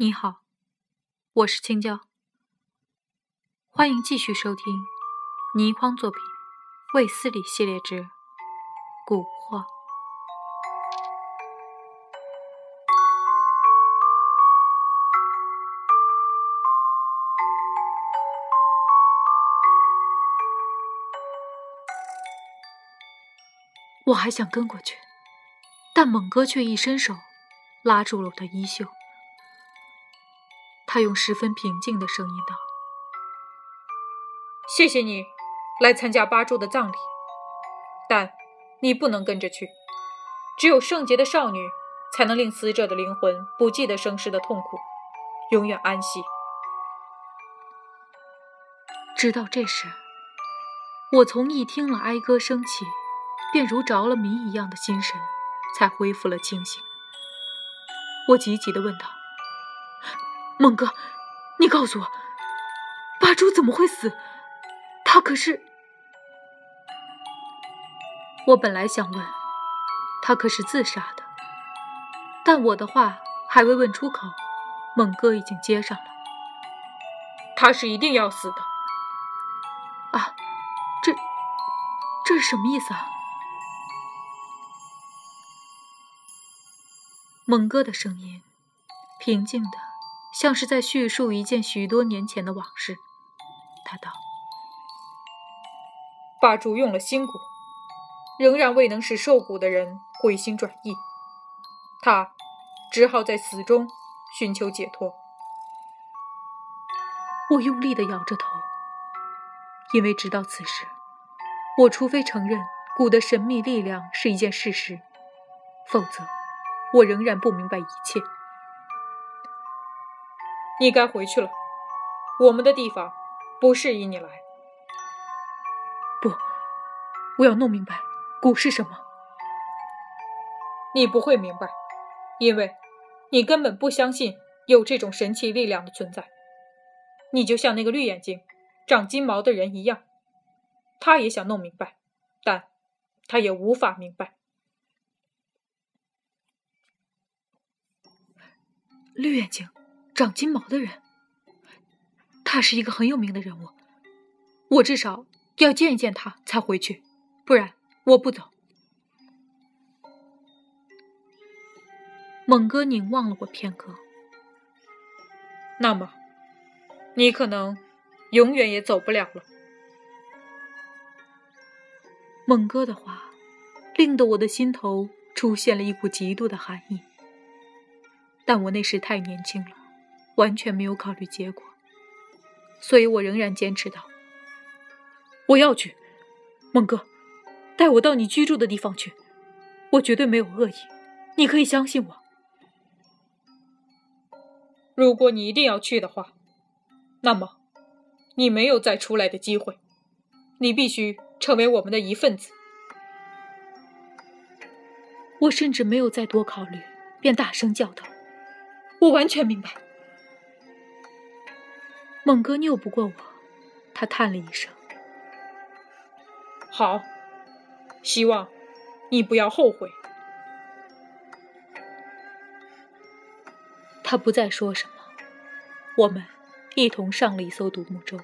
你好，我是青椒，欢迎继续收听倪匡作品《卫斯理系列之蛊惑》。我还想跟过去，但猛哥却一伸手拉住了我的衣袖。他用十分平静的声音道：“谢谢你来参加八柱的葬礼，但你不能跟着去。只有圣洁的少女才能令死者的灵魂不记得生世的痛苦，永远安息。”直到这时，我从一听了哀歌声起，便如着了迷一样的心神，才恢复了清醒。我急急地问道。猛哥，你告诉我，八珠怎么会死？他可是……我本来想问，他可是自杀的，但我的话还未问出口，猛哥已经接上了。他是一定要死的。啊，这这是什么意思啊？猛哥的声音平静的。像是在叙述一件许多年前的往事，他道：“霸主用了心蛊，仍然未能使受蛊的人回心转意，他只好在死中寻求解脱。”我用力的摇着头，因为直到此时，我除非承认蛊的神秘力量是一件事实，否则我仍然不明白一切。你该回去了，我们的地方不适宜你来。不，我要弄明白蛊是什么。你不会明白，因为你根本不相信有这种神奇力量的存在。你就像那个绿眼睛、长金毛的人一样，他也想弄明白，但他也无法明白。绿眼睛。长金毛的人，他是一个很有名的人物，我至少要见一见他才回去，不然我不走。猛哥凝望了我片刻，那么，你可能永远也走不了了。猛哥的话，令得我的心头出现了一股极度的寒意，但我那时太年轻了。完全没有考虑结果，所以我仍然坚持道：“我要去，孟哥，带我到你居住的地方去，我绝对没有恶意，你可以相信我。如果你一定要去的话，那么你没有再出来的机会，你必须成为我们的一份子。”我甚至没有再多考虑，便大声叫道：“我完全明白。”猛哥拗不过我，他叹了一声：“好，希望你不要后悔。”他不再说什么，我们一同上了一艘独木舟，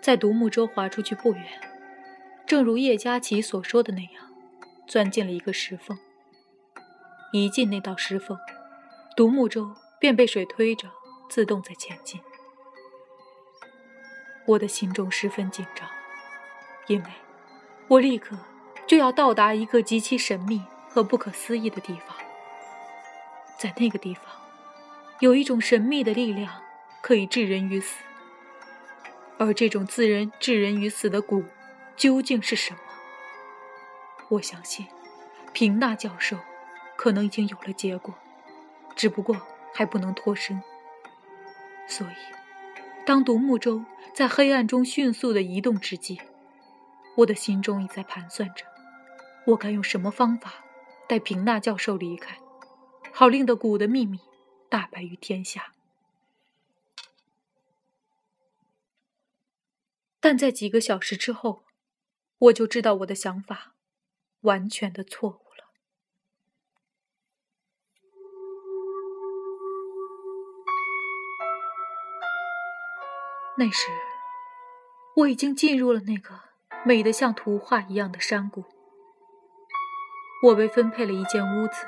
在独木舟划出去不远，正如叶佳琪所说的那样，钻进了一个石缝。一进那道石缝，独木舟便被水推着。自动在前进，我的心中十分紧张，因为我立刻就要到达一个极其神秘和不可思议的地方。在那个地方，有一种神秘的力量可以置人于死，而这种自人置人于死的蛊究竟是什么？我相信，平纳教授可能已经有了结果，只不过还不能脱身。所以，当独木舟在黑暗中迅速的移动之际，我的心中已在盘算着，我该用什么方法带平纳教授离开，好令得古的秘密大白于天下。但在几个小时之后，我就知道我的想法完全的错误那时，我已经进入了那个美得像图画一样的山谷。我被分配了一间屋子，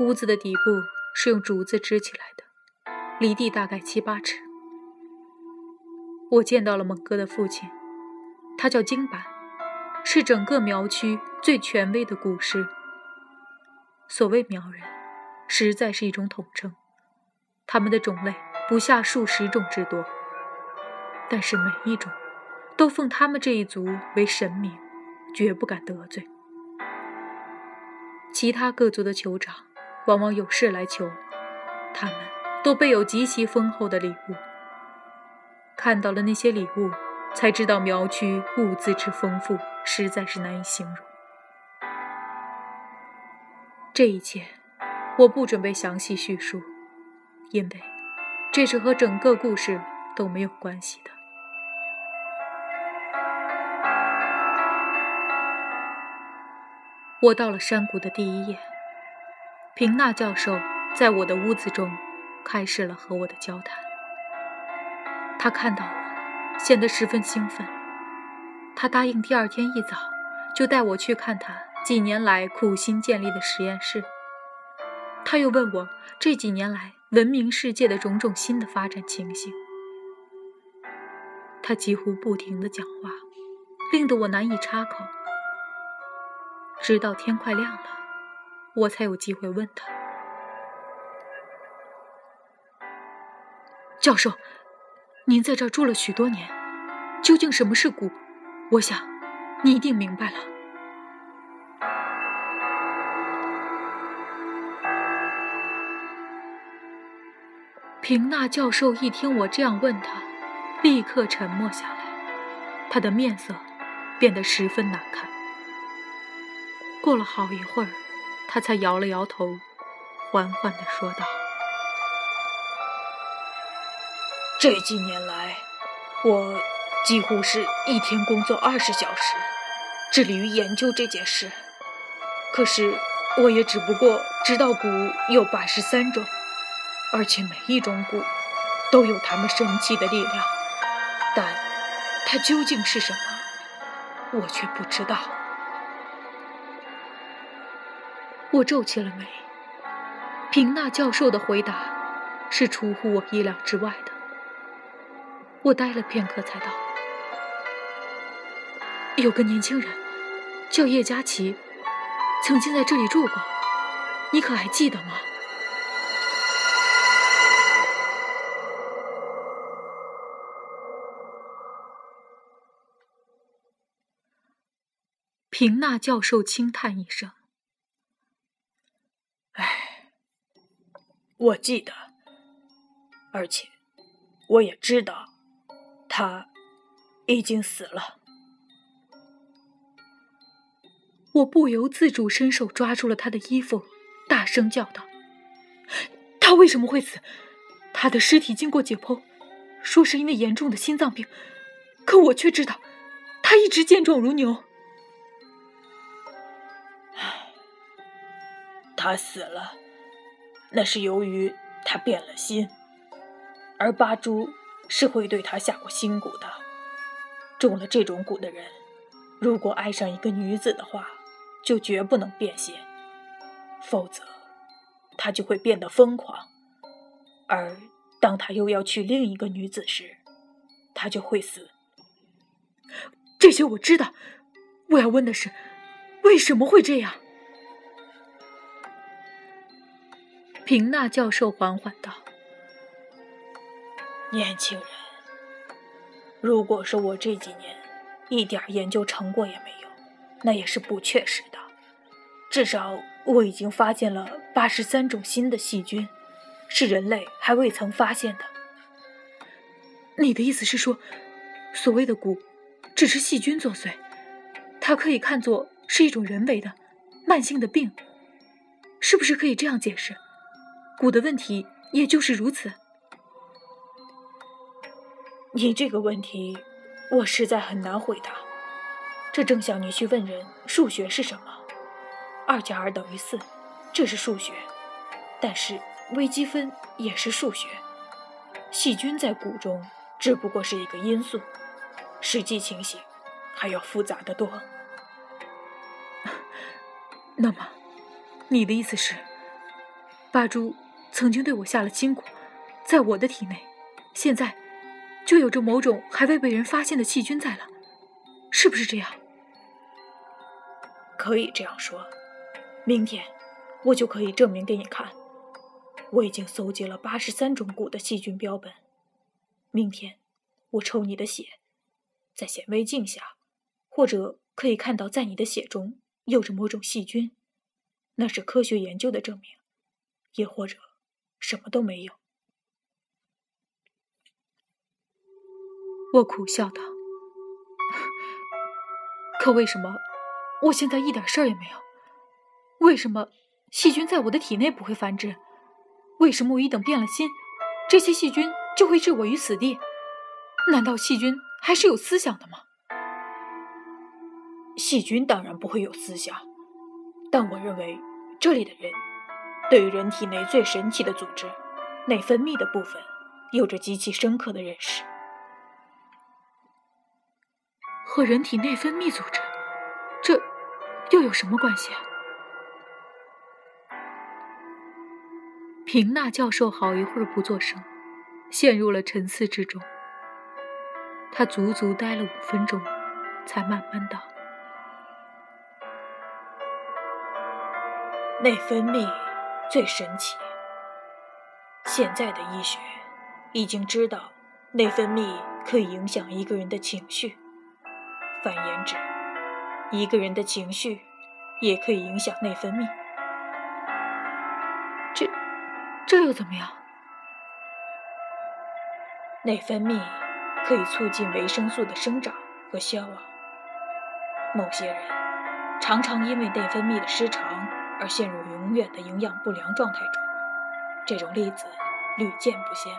屋子的底部是用竹子支起来的，离地大概七八尺。我见到了猛哥的父亲，他叫金板，是整个苗区最权威的古师。所谓苗人，实在是一种统称，他们的种类不下数十种之多，但是每一种都奉他们这一族为神明，绝不敢得罪。其他各族的酋长往往有事来求，他们都备有极其丰厚的礼物。看到了那些礼物，才知道苗区物资之丰富，实在是难以形容。这一切，我不准备详细叙述，因为这是和整个故事都没有关系的。我到了山谷的第一夜，平纳教授在我的屋子中开始了和我的交谈。他看到我，显得十分兴奋。他答应第二天一早就带我去看他几年来苦心建立的实验室。他又问我这几年来闻名世界的种种新的发展情形。他几乎不停地讲话，令得我难以插口。直到天快亮了，我才有机会问他：“教授，您在这儿住了许多年，究竟什么是蛊？我想，你一定明白了。”平纳教授一听我这样问他，立刻沉默下来，他的面色变得十分难看。过了好一会儿，他才摇了摇头，缓缓地说道：“这几年来，我几乎是一天工作二十小时，致力于研究这件事。可是，我也只不过知道蛊有八十三种，而且每一种蛊都有它们神奇的力量，但它究竟是什么，我却不知道。”我皱起了眉。平纳教授的回答是出乎我意料之外的。我呆了片刻，才道：“有个年轻人叫叶佳琪，曾经在这里住过，你可还记得吗？”平纳教授轻叹一声。我记得，而且我也知道，他已经死了。我不由自主伸手抓住了他的衣服，大声叫道：“他为什么会死？他的尸体经过解剖，说是因为严重的心脏病，可我却知道，他一直健壮如牛。”他死了。那是由于他变了心，而八珠是会对他下过心蛊的。中了这种蛊的人，如果爱上一个女子的话，就绝不能变心，否则他就会变得疯狂。而当他又要娶另一个女子时，他就会死。这些我知道。我要问的是，为什么会这样？平纳教授缓缓道：“年轻人，如果说我这几年一点研究成果也没有，那也是不确实的。至少我已经发现了八十三种新的细菌，是人类还未曾发现的。你的意思是说，所谓的蛊，只是细菌作祟，它可以看作是一种人为的、慢性的病，是不是可以这样解释？”蛊的问题也就是如此。你这个问题，我实在很难回答。这正像你去问人数学是什么，二加二等于四，这是数学。但是微积分也是数学。细菌在蛊中只不过是一个因素，实际情形还要复杂的多。那么，你的意思是，八珠曾经对我下了金蛊，在我的体内，现在就有着某种还未被人发现的细菌在了，是不是这样？可以这样说。明天，我就可以证明给你看。我已经搜集了八十三种蛊的细菌标本。明天，我抽你的血，在显微镜下，或者可以看到在你的血中。有着某种细菌，那是科学研究的证明，也或者什么都没有。我苦笑道：“可为什么我现在一点事儿也没有？为什么细菌在我的体内不会繁殖？为什么我一等变了心，这些细菌就会置我于死地？难道细菌还是有思想的吗？”细菌当然不会有思想，但我认为这里的人对于人体内最神奇的组织——内分泌的部分，有着极其深刻的认识。和人体内分泌组织，这又有什么关系啊？平纳教授好一会儿不作声，陷入了沉思之中。他足足待了五分钟，才慢慢道。内分泌最神奇。现在的医学已经知道，内分泌可以影响一个人的情绪。反言之，一个人的情绪也可以影响内分泌。这，这又怎么样？内分泌可以促进维生素的生长和消亡。某些人常常因为内分泌的失常。而陷入永远的营养不良状态中，这种例子屡见不鲜。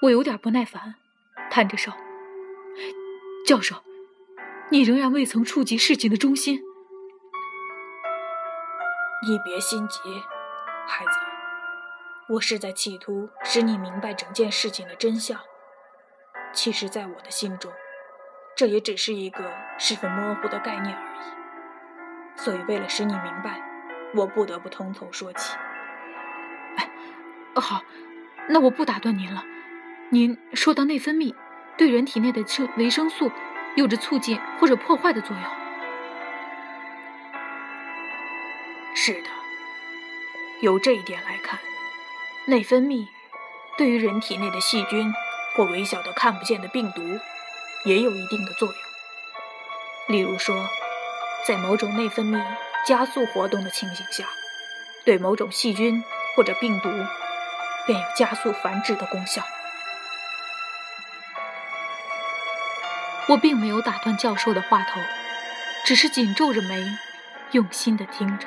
我有点不耐烦，摊着手：“教授，你仍然未曾触及事情的中心。你别心急，孩子，我是在企图使你明白整件事情的真相。其实，在我的心中。”这也只是一个十分模糊的概念而已，所以为了使你明白，我不得不从头说起。哎，好，那我不打断您了。您说到内分泌对人体内的生维生素有着促进或者破坏的作用。是的，由这一点来看，内分泌对于人体内的细菌或微小的看不见的病毒。也有一定的作用。例如说，在某种内分泌加速活动的情形下，对某种细菌或者病毒便有加速繁殖的功效。我并没有打断教授的话头，只是紧皱着眉，用心的听着。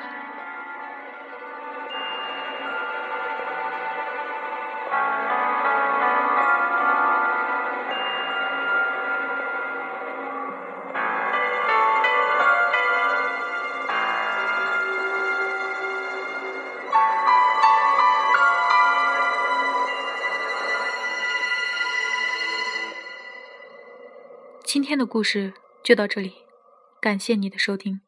今天的故事就到这里，感谢你的收听。